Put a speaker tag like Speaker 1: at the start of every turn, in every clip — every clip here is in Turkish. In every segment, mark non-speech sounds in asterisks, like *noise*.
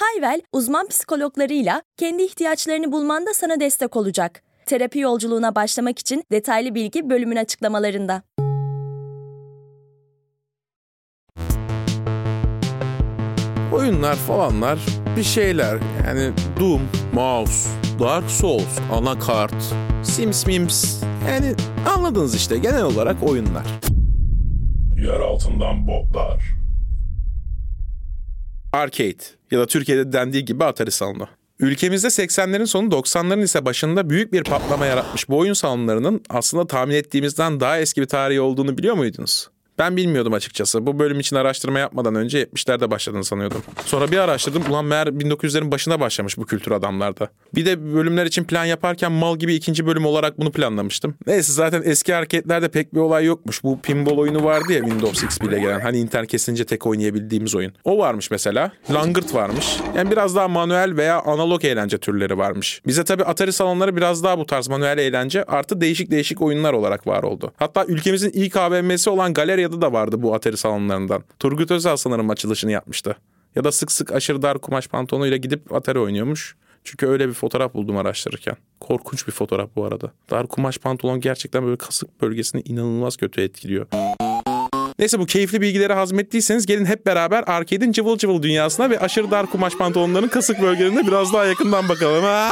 Speaker 1: Hayvel, uzman psikologlarıyla kendi ihtiyaçlarını bulmanda sana destek olacak. Terapi yolculuğuna başlamak için detaylı bilgi bölümün açıklamalarında.
Speaker 2: Oyunlar falanlar bir şeyler yani Doom, Mouse, Dark Souls, Anakart, Sims Mims yani anladınız işte genel olarak oyunlar.
Speaker 3: Yer altından botlar.
Speaker 2: Arcade ya da Türkiye'de dendiği gibi Atari salonu. Ülkemizde 80'lerin sonu 90'ların ise başında büyük bir patlama yaratmış bu oyun salonlarının aslında tahmin ettiğimizden daha eski bir tarihi olduğunu biliyor muydunuz? Ben bilmiyordum açıkçası. Bu bölüm için araştırma yapmadan önce 70'lerde başladığını sanıyordum. Sonra bir araştırdım. Ulan meğer 1900'lerin başına başlamış bu kültür adamlarda. Bir de bölümler için plan yaparken mal gibi ikinci bölüm olarak bunu planlamıştım. Neyse zaten eski hareketlerde pek bir olay yokmuş. Bu pinball oyunu vardı ya Windows XP ile gelen. Hani internet kesince tek oynayabildiğimiz oyun. O varmış mesela. Langırt varmış. Yani biraz daha manuel veya analog eğlence türleri varmış. Bize tabii Atari salonları biraz daha bu tarz manuel eğlence artı değişik değişik oyunlar olarak var oldu. Hatta ülkemizin ilk AVM'si olan Galeri Antalya'da da vardı bu Atari salonlarından. Turgut Özal sanırım açılışını yapmıştı. Ya da sık sık aşırı dar kumaş pantolonuyla gidip Atari oynuyormuş. Çünkü öyle bir fotoğraf buldum araştırırken. Korkunç bir fotoğraf bu arada. Dar kumaş pantolon gerçekten böyle kasık bölgesini inanılmaz kötü etkiliyor. Neyse bu keyifli bilgileri hazmettiyseniz gelin hep beraber arcade'in cıvıl cıvıl dünyasına ve aşırı dar kumaş pantolonların kasık bölgelerine biraz daha yakından bakalım. Aa!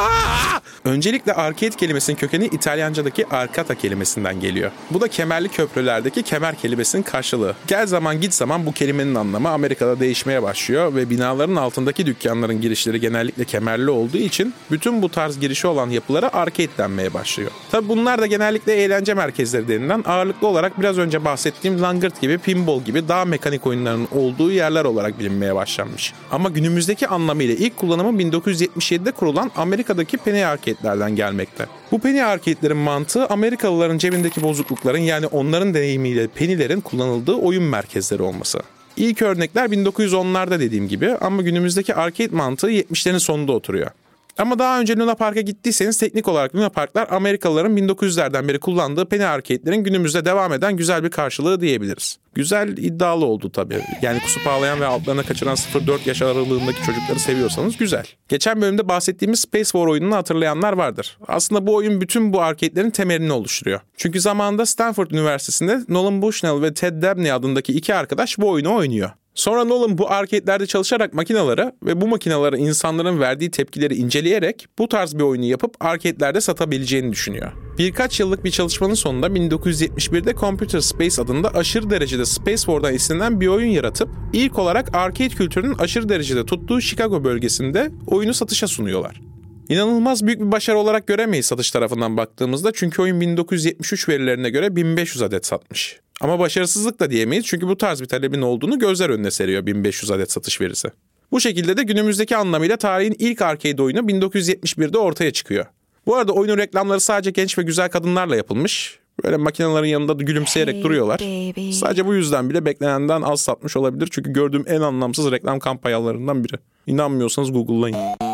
Speaker 2: Öncelikle arcade kelimesinin kökeni İtalyanca'daki arcata kelimesinden geliyor. Bu da kemerli köprülerdeki kemer kelimesinin karşılığı. Gel zaman git zaman bu kelimenin anlamı Amerika'da değişmeye başlıyor ve binaların altındaki dükkanların girişleri genellikle kemerli olduğu için bütün bu tarz girişi olan yapılara arcade denmeye başlıyor. Tabi bunlar da genellikle eğlence merkezleri denilen ağırlıklı olarak biraz önce bahsettiğim langırt gibi pinball gibi daha mekanik oyunların olduğu yerler olarak bilinmeye başlanmış. Ama günümüzdeki anlamıyla ilk kullanımı 1977'de kurulan Amerika'daki Penny Arcade'lerden gelmekte. Bu Penny Arcade'lerin mantığı Amerikalıların cebindeki bozuklukların yani onların deneyimiyle pennylerin kullanıldığı oyun merkezleri olması. İlk örnekler 1910'larda dediğim gibi ama günümüzdeki arcade mantığı 70'lerin sonunda oturuyor. Ama daha önce Luna Park'a gittiyseniz teknik olarak Luna Park'lar Amerikalıların 1900'lerden beri kullandığı penny arcade'lerin günümüzde devam eden güzel bir karşılığı diyebiliriz. Güzel iddialı oldu tabii. Yani kusup ağlayan ve altlarına kaçıran 0-4 yaş aralığındaki çocukları seviyorsanız güzel. Geçen bölümde bahsettiğimiz Space War oyununu hatırlayanlar vardır. Aslında bu oyun bütün bu arcade'lerin temelini oluşturuyor. Çünkü zamanında Stanford Üniversitesi'nde Nolan Bushnell ve Ted Dabney adındaki iki arkadaş bu oyunu oynuyor. Sonra Nolan bu arcade'lerde çalışarak makinaları ve bu makinalara insanların verdiği tepkileri inceleyerek bu tarz bir oyunu yapıp arcade'lerde satabileceğini düşünüyor. Birkaç yıllık bir çalışmanın sonunda 1971'de Computer Space adında aşırı derecede Space War'dan esinlenen bir oyun yaratıp ilk olarak arcade kültürünün aşırı derecede tuttuğu Chicago bölgesinde oyunu satışa sunuyorlar. İnanılmaz büyük bir başarı olarak göremeyiz satış tarafından baktığımızda çünkü oyun 1973 verilerine göre 1500 adet satmış. Ama başarısızlık da diyemeyiz çünkü bu tarz bir talebin olduğunu gözler önüne seriyor 1500 adet satış verisi. Bu şekilde de günümüzdeki anlamıyla tarihin ilk arcade oyunu 1971'de ortaya çıkıyor. Bu arada oyunun reklamları sadece genç ve güzel kadınlarla yapılmış. Böyle makinelerin yanında da gülümseyerek hey duruyorlar. Baby. Sadece bu yüzden bile beklenenden az satmış olabilir. Çünkü gördüğüm en anlamsız reklam kampanyalarından biri. İnanmıyorsanız Google'layın.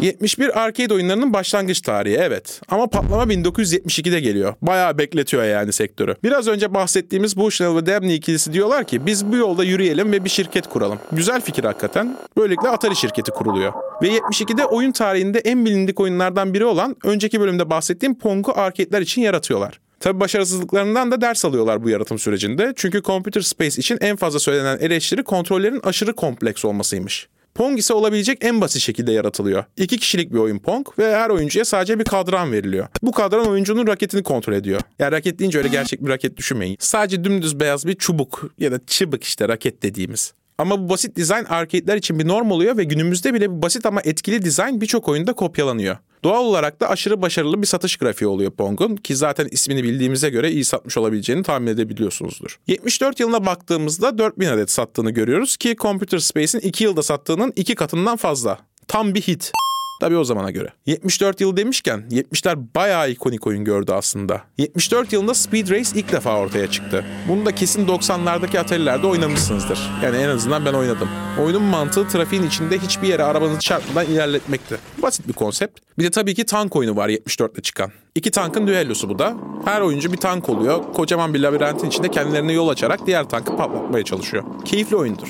Speaker 2: 71 arcade oyunlarının başlangıç tarihi evet. Ama patlama 1972'de geliyor. Bayağı bekletiyor yani sektörü. Biraz önce bahsettiğimiz Bushnell ve Dabney ikilisi diyorlar ki biz bu yolda yürüyelim ve bir şirket kuralım. Güzel fikir hakikaten. Böylelikle Atari şirketi kuruluyor. Ve 72'de oyun tarihinde en bilindik oyunlardan biri olan önceki bölümde bahsettiğim Pong'u arcade'ler için yaratıyorlar. Tabi başarısızlıklarından da ders alıyorlar bu yaratım sürecinde. Çünkü Computer Space için en fazla söylenen eleştiri kontrollerin aşırı kompleks olmasıymış. Pong ise olabilecek en basit şekilde yaratılıyor. İki kişilik bir oyun Pong ve her oyuncuya sadece bir kadran veriliyor. Bu kadran oyuncunun raketini kontrol ediyor. Yani raket deyince öyle gerçek bir raket düşünmeyin. Sadece dümdüz beyaz bir çubuk ya da çıbık işte raket dediğimiz. Ama bu basit dizayn arcade'ler için bir norm oluyor ve günümüzde bile bu basit ama etkili dizayn birçok oyunda kopyalanıyor. Doğal olarak da aşırı başarılı bir satış grafiği oluyor Pong'un ki zaten ismini bildiğimize göre iyi satmış olabileceğini tahmin edebiliyorsunuzdur. 74 yılına baktığımızda 4000 adet sattığını görüyoruz ki Computer Space'in 2 yılda sattığının 2 katından fazla. Tam bir hit. Tabii o zamana göre. 74 yıl demişken 70'ler bayağı ikonik oyun gördü aslında. 74 yılında Speed Race ilk defa ortaya çıktı. Bunu da kesin 90'lardaki Atari'lerde oynamışsınızdır. Yani en azından ben oynadım. Oyunun mantığı trafiğin içinde hiçbir yere arabanızı çarpmadan ilerletmekti. Basit bir konsept. Bir de tabii ki tank oyunu var 74'te çıkan. İki tankın düellosu bu da. Her oyuncu bir tank oluyor. Kocaman bir labirentin içinde kendilerine yol açarak diğer tankı patlatmaya çalışıyor. Keyifli oyundur.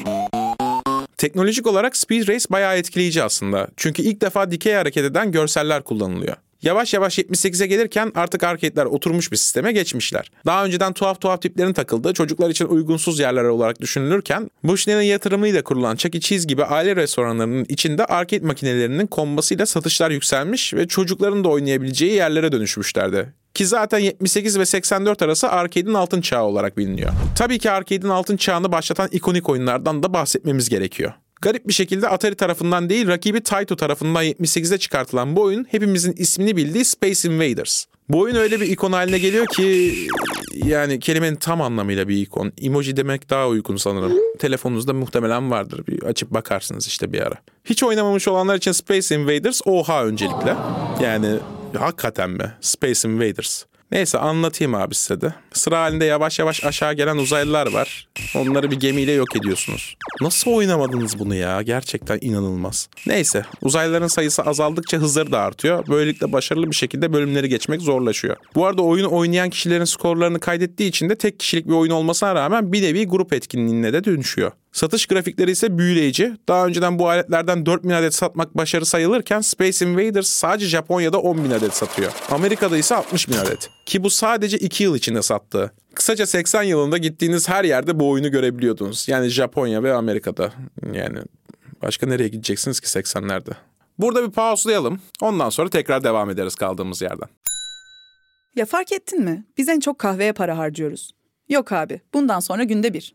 Speaker 2: Teknolojik olarak Speed Race bayağı etkileyici aslında. Çünkü ilk defa dikey hareket eden görseller kullanılıyor. Yavaş yavaş 78'e gelirken artık arcade'ler oturmuş bir sisteme geçmişler. Daha önceden tuhaf tuhaf tiplerin takıldığı çocuklar için uygunsuz yerler olarak düşünülürken Bushnell'in yatırımıyla kurulan Chuck E. Cheese gibi aile restoranlarının içinde arcade makinelerinin konmasıyla satışlar yükselmiş ve çocukların da oynayabileceği yerlere dönüşmüşlerdi. Ki zaten 78 ve 84 arası arcade'in altın çağı olarak biliniyor. Tabii ki arcade'in altın çağını başlatan ikonik oyunlardan da bahsetmemiz gerekiyor. Garip bir şekilde Atari tarafından değil rakibi Taito tarafından 78'de çıkartılan bu oyun hepimizin ismini bildiği Space Invaders. Bu oyun öyle bir ikon haline geliyor ki yani kelimenin tam anlamıyla bir ikon. Emoji demek daha uygun sanırım. Telefonunuzda muhtemelen vardır. Bir açıp bakarsınız işte bir ara. Hiç oynamamış olanlar için Space Invaders oha öncelikle. Yani hakikaten mi? Space Invaders. Neyse anlatayım abi size de. Sıra halinde yavaş yavaş aşağı gelen uzaylılar var. Onları bir gemiyle yok ediyorsunuz. Nasıl oynamadınız bunu ya? Gerçekten inanılmaz. Neyse uzaylıların sayısı azaldıkça hızları da artıyor. Böylelikle başarılı bir şekilde bölümleri geçmek zorlaşıyor. Bu arada oyunu oynayan kişilerin skorlarını kaydettiği için de tek kişilik bir oyun olmasına rağmen bir nevi grup etkinliğine de dönüşüyor. Satış grafikleri ise büyüleyici. Daha önceden bu aletlerden 4000 adet satmak başarı sayılırken Space Invaders sadece Japonya'da 10.000 adet satıyor. Amerika'da ise 60.000 adet. Ki bu sadece 2 yıl içinde sattı. Kısaca 80 yılında gittiğiniz her yerde bu oyunu görebiliyordunuz. Yani Japonya ve Amerika'da. Yani başka nereye gideceksiniz ki 80'lerde? Burada bir pauslayalım. Ondan sonra tekrar devam ederiz kaldığımız yerden.
Speaker 4: Ya fark ettin mi? Biz en çok kahveye para harcıyoruz. Yok abi, bundan sonra günde bir.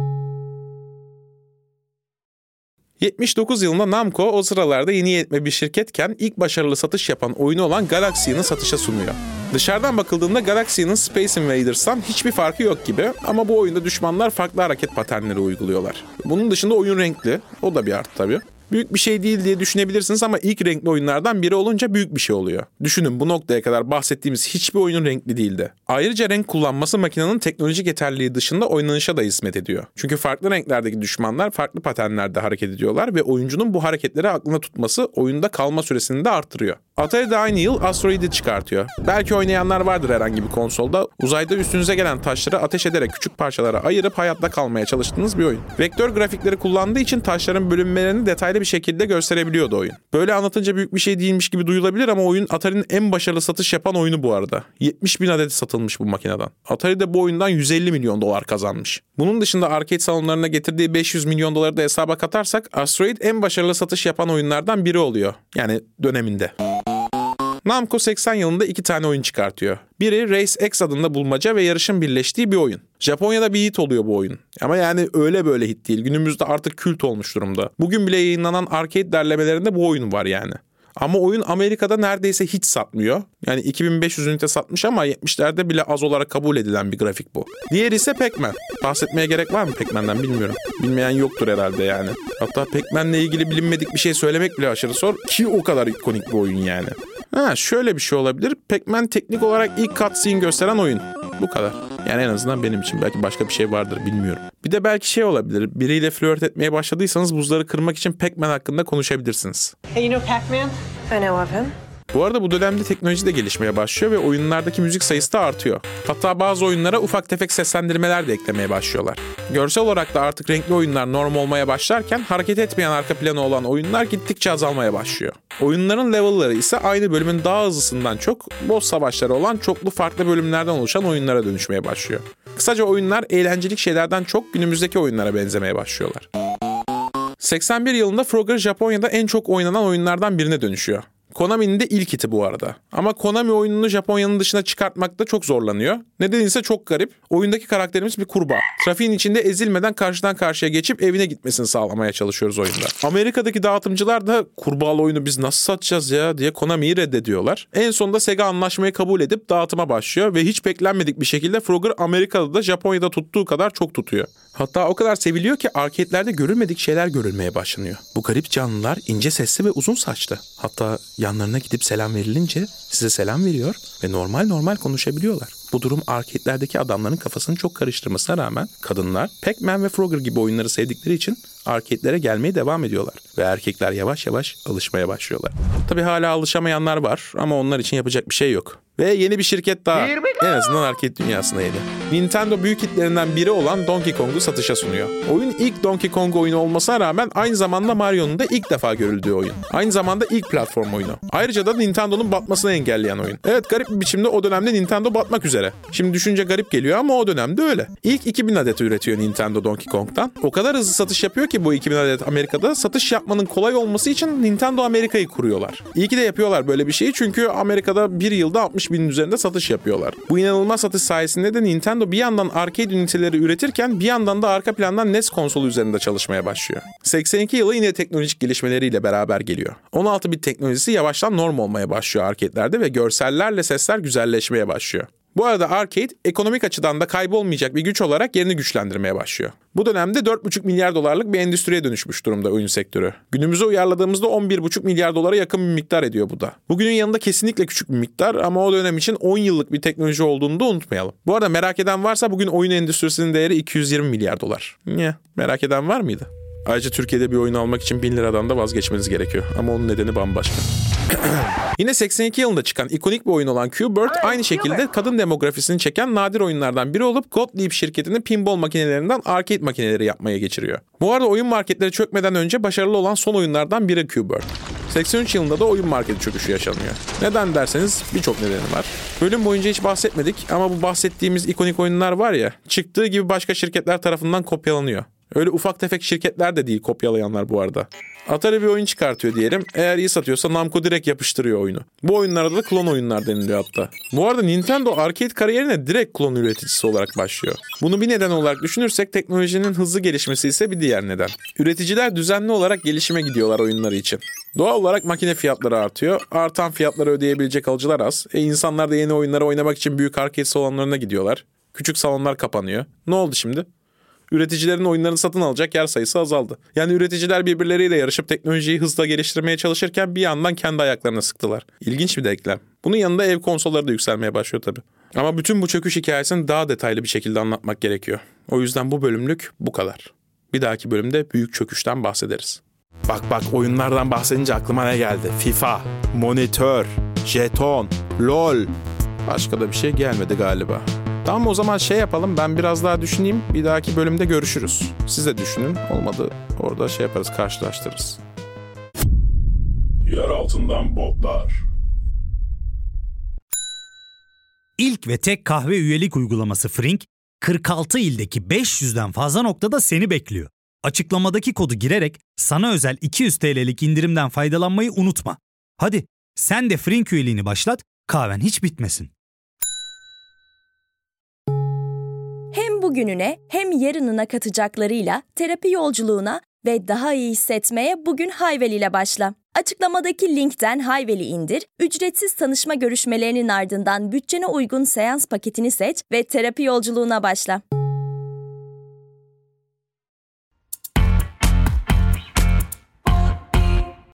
Speaker 2: 79 yılında Namco o sıralarda yeni yetme bir şirketken ilk başarılı satış yapan oyunu olan Galaxy'ni satışa sunuyor. Dışarıdan bakıldığında Galaxy'nin Space Invaders'tan hiçbir farkı yok gibi ama bu oyunda düşmanlar farklı hareket paternleri uyguluyorlar. Bunun dışında oyun renkli, o da bir artı tabii. Büyük bir şey değil diye düşünebilirsiniz ama ilk renkli oyunlardan biri olunca büyük bir şey oluyor. Düşünün bu noktaya kadar bahsettiğimiz hiçbir oyunun renkli değildi. Ayrıca renk kullanması makinenin teknolojik yeterliliği dışında oynanışa da hizmet ediyor. Çünkü farklı renklerdeki düşmanlar farklı paternlerde hareket ediyorlar ve oyuncunun bu hareketleri aklında tutması oyunda kalma süresini de artırıyor. Atari de aynı yıl Asteroid'i çıkartıyor. Belki oynayanlar vardır herhangi bir konsolda. Uzayda üstünüze gelen taşları ateş ederek küçük parçalara ayırıp hayatta kalmaya çalıştığınız bir oyun. Vektör grafikleri kullandığı için taşların bölünmelerini detaylı bir şekilde gösterebiliyordu oyun. Böyle anlatınca büyük bir şey değilmiş gibi duyulabilir ama oyun Atari'nin en başarılı satış yapan oyunu bu arada. 70 bin adet satılmış bu makineden. Atari de bu oyundan 150 milyon dolar kazanmış. Bunun dışında arcade salonlarına getirdiği 500 milyon doları da hesaba katarsak Asteroid en başarılı satış yapan oyunlardan biri oluyor. Yani döneminde. Namco 80 yılında iki tane oyun çıkartıyor. Biri Race X adında bulmaca ve yarışın birleştiği bir oyun. Japonya'da bir hit oluyor bu oyun. Ama yani öyle böyle hit değil. Günümüzde artık kült olmuş durumda. Bugün bile yayınlanan arcade derlemelerinde bu oyun var yani. Ama oyun Amerika'da neredeyse hiç satmıyor. Yani 2500 ünite satmış ama 70'lerde bile az olarak kabul edilen bir grafik bu. Diğeri ise Pac-Man. Bahsetmeye gerek var mı Pac-Man'den bilmiyorum. Bilmeyen yoktur herhalde yani. Hatta Pac-Man'le ilgili bilinmedik bir şey söylemek bile aşırı zor ki o kadar ikonik bir oyun yani. Ha şöyle bir şey olabilir. Pac-Man teknik olarak ilk cutscene gösteren oyun. Bu kadar. Yani en azından benim için. Belki başka bir şey vardır bilmiyorum. Bir de belki şey olabilir. Biriyle flört etmeye başladıysanız buzları kırmak için Pac-Man hakkında konuşabilirsiniz.
Speaker 5: Hey, you know Pac-Man?
Speaker 6: I know of him.
Speaker 2: Bu arada bu dönemde teknoloji de gelişmeye başlıyor ve oyunlardaki müzik sayısı da artıyor. Hatta bazı oyunlara ufak tefek seslendirmeler de eklemeye başlıyorlar. Görsel olarak da artık renkli oyunlar norm olmaya başlarken hareket etmeyen arka planı olan oyunlar gittikçe azalmaya başlıyor. Oyunların level'ları ise aynı bölümün daha hızlısından çok boss savaşları olan çoklu farklı bölümlerden oluşan oyunlara dönüşmeye başlıyor. Kısaca oyunlar eğlencelik şeylerden çok günümüzdeki oyunlara benzemeye başlıyorlar. 81 yılında Frogger Japonya'da en çok oynanan oyunlardan birine dönüşüyor. Konami'nin de ilk hiti bu arada. Ama Konami oyununu Japonya'nın dışına çıkartmakta çok zorlanıyor. Nedeni ise çok garip. Oyundaki karakterimiz bir kurbağa. Trafiğin içinde ezilmeden karşıdan karşıya geçip evine gitmesini sağlamaya çalışıyoruz oyunda. Amerika'daki dağıtımcılar da kurbağalı oyunu biz nasıl satacağız ya diye Konami'yi reddediyorlar. En sonunda Sega anlaşmayı kabul edip dağıtıma başlıyor ve hiç beklenmedik bir şekilde Frogger Amerika'da da Japonya'da tuttuğu kadar çok tutuyor. Hatta o kadar seviliyor ki arcade'lerde görülmedik şeyler görülmeye başlanıyor. Bu garip canlılar ince sesli ve uzun saçlı. Hatta yanlarına gidip selam verilince size selam veriyor ve normal normal konuşabiliyorlar. Bu durum arcade'lerdeki adamların kafasını çok karıştırmasına rağmen kadınlar Pac-Man ve Frogger gibi oyunları sevdikleri için arcade'lere gelmeye devam ediyorlar ve erkekler yavaş yavaş alışmaya başlıyorlar. Tabi hala alışamayanlar var ama onlar için yapacak bir şey yok. Ve yeni bir şirket daha. En azından arcade dünyasına yeni. Nintendo büyük hitlerinden biri olan Donkey Kong'u satışa sunuyor. Oyun ilk Donkey Kong oyunu olmasına rağmen aynı zamanda Mario'nun da ilk defa görüldüğü oyun. Aynı zamanda ilk platform oyunu. Ayrıca da Nintendo'nun batmasını engelleyen oyun. Evet garip bir biçimde o dönemde Nintendo batmak üzere. Şimdi düşünce garip geliyor ama o dönemde öyle. İlk 2000 adet üretiyor Nintendo Donkey Kong'dan. O kadar hızlı satış yapıyor ki bu 2000 adet Amerika'da satış yapmanın kolay olması için Nintendo Amerika'yı kuruyorlar. İyi ki de yapıyorlar böyle bir şeyi çünkü Amerika'da bir yılda 60 binin üzerinde satış yapıyorlar. Bu inanılmaz satış sayesinde de Nintendo bir yandan arcade üniteleri üretirken bir yandan da arka plandan NES konsolu üzerinde çalışmaya başlıyor. 82 yılı yine teknolojik gelişmeleriyle beraber geliyor. 16 bit teknolojisi yavaştan norm olmaya başlıyor arcade'lerde ve görsellerle sesler güzelleşmeye başlıyor. Bu arada arcade ekonomik açıdan da kaybolmayacak bir güç olarak yerini güçlendirmeye başlıyor. Bu dönemde 4,5 milyar dolarlık bir endüstriye dönüşmüş durumda oyun sektörü. Günümüze uyarladığımızda 11,5 milyar dolara yakın bir miktar ediyor bu da. Bugünün yanında kesinlikle küçük bir miktar ama o dönem için 10 yıllık bir teknoloji olduğunu da unutmayalım. Bu arada merak eden varsa bugün oyun endüstrisinin değeri 220 milyar dolar. Niye? Merak eden var mıydı? Ayrıca Türkiye'de bir oyun almak için 1000 liradan da vazgeçmeniz gerekiyor. Ama onun nedeni bambaşka. *clears throat* Yine 82 yılında çıkan ikonik bir oyun olan Q-Bird aynı şekilde kadın demografisini çeken nadir oyunlardan biri olup Gottlieb şirketinin pinball makinelerinden arcade makineleri yapmaya geçiriyor. Bu arada oyun marketleri çökmeden önce başarılı olan son oyunlardan biri Q-Bird. 83 yılında da oyun marketi çöküşü yaşanıyor. Neden derseniz birçok nedeni var. Bölüm boyunca hiç bahsetmedik ama bu bahsettiğimiz ikonik oyunlar var ya çıktığı gibi başka şirketler tarafından kopyalanıyor. Öyle ufak tefek şirketler de değil kopyalayanlar bu arada. Atari bir oyun çıkartıyor diyelim. Eğer iyi satıyorsa Namco direkt yapıştırıyor oyunu. Bu oyunlarda da klon oyunlar deniliyor hatta. Bu arada Nintendo arcade kariyerine direkt klon üreticisi olarak başlıyor. Bunu bir neden olarak düşünürsek teknolojinin hızlı gelişmesi ise bir diğer neden. Üreticiler düzenli olarak gelişime gidiyorlar oyunları için. Doğal olarak makine fiyatları artıyor. Artan fiyatları ödeyebilecek alıcılar az. E insanlar da yeni oyunları oynamak için büyük arcade salonlarına gidiyorlar. Küçük salonlar kapanıyor. Ne oldu şimdi? Üreticilerin oyunlarını satın alacak yer sayısı azaldı. Yani üreticiler birbirleriyle yarışıp teknolojiyi hızla geliştirmeye çalışırken bir yandan kendi ayaklarına sıktılar. İlginç bir denklem. Bunun yanında ev konsolları da yükselmeye başlıyor tabii. Ama bütün bu çöküş hikayesini daha detaylı bir şekilde anlatmak gerekiyor. O yüzden bu bölümlük bu kadar. Bir dahaki bölümde büyük çöküşten bahsederiz. Bak bak oyunlardan bahsedince aklıma ne geldi? FIFA, monitör, jeton, LOL. Başka da bir şey gelmedi galiba. Tamam o zaman şey yapalım ben biraz daha düşüneyim bir dahaki bölümde görüşürüz. Siz de düşünün olmadı orada şey yaparız karşılaştırırız.
Speaker 3: Yer altından botlar.
Speaker 7: İlk ve tek kahve üyelik uygulaması Frink, 46 ildeki 500'den fazla noktada seni bekliyor. Açıklamadaki kodu girerek sana özel 200 TL'lik indirimden faydalanmayı unutma. Hadi sen de Frink üyeliğini başlat, kahven hiç bitmesin.
Speaker 1: Bugününe hem yarınına katacaklarıyla terapi yolculuğuna ve daha iyi hissetmeye bugün Hayvel ile başla. Açıklamadaki linkten Hayvel'i indir, ücretsiz tanışma görüşmelerinin ardından bütçene uygun seans paketini seç ve terapi yolculuğuna başla.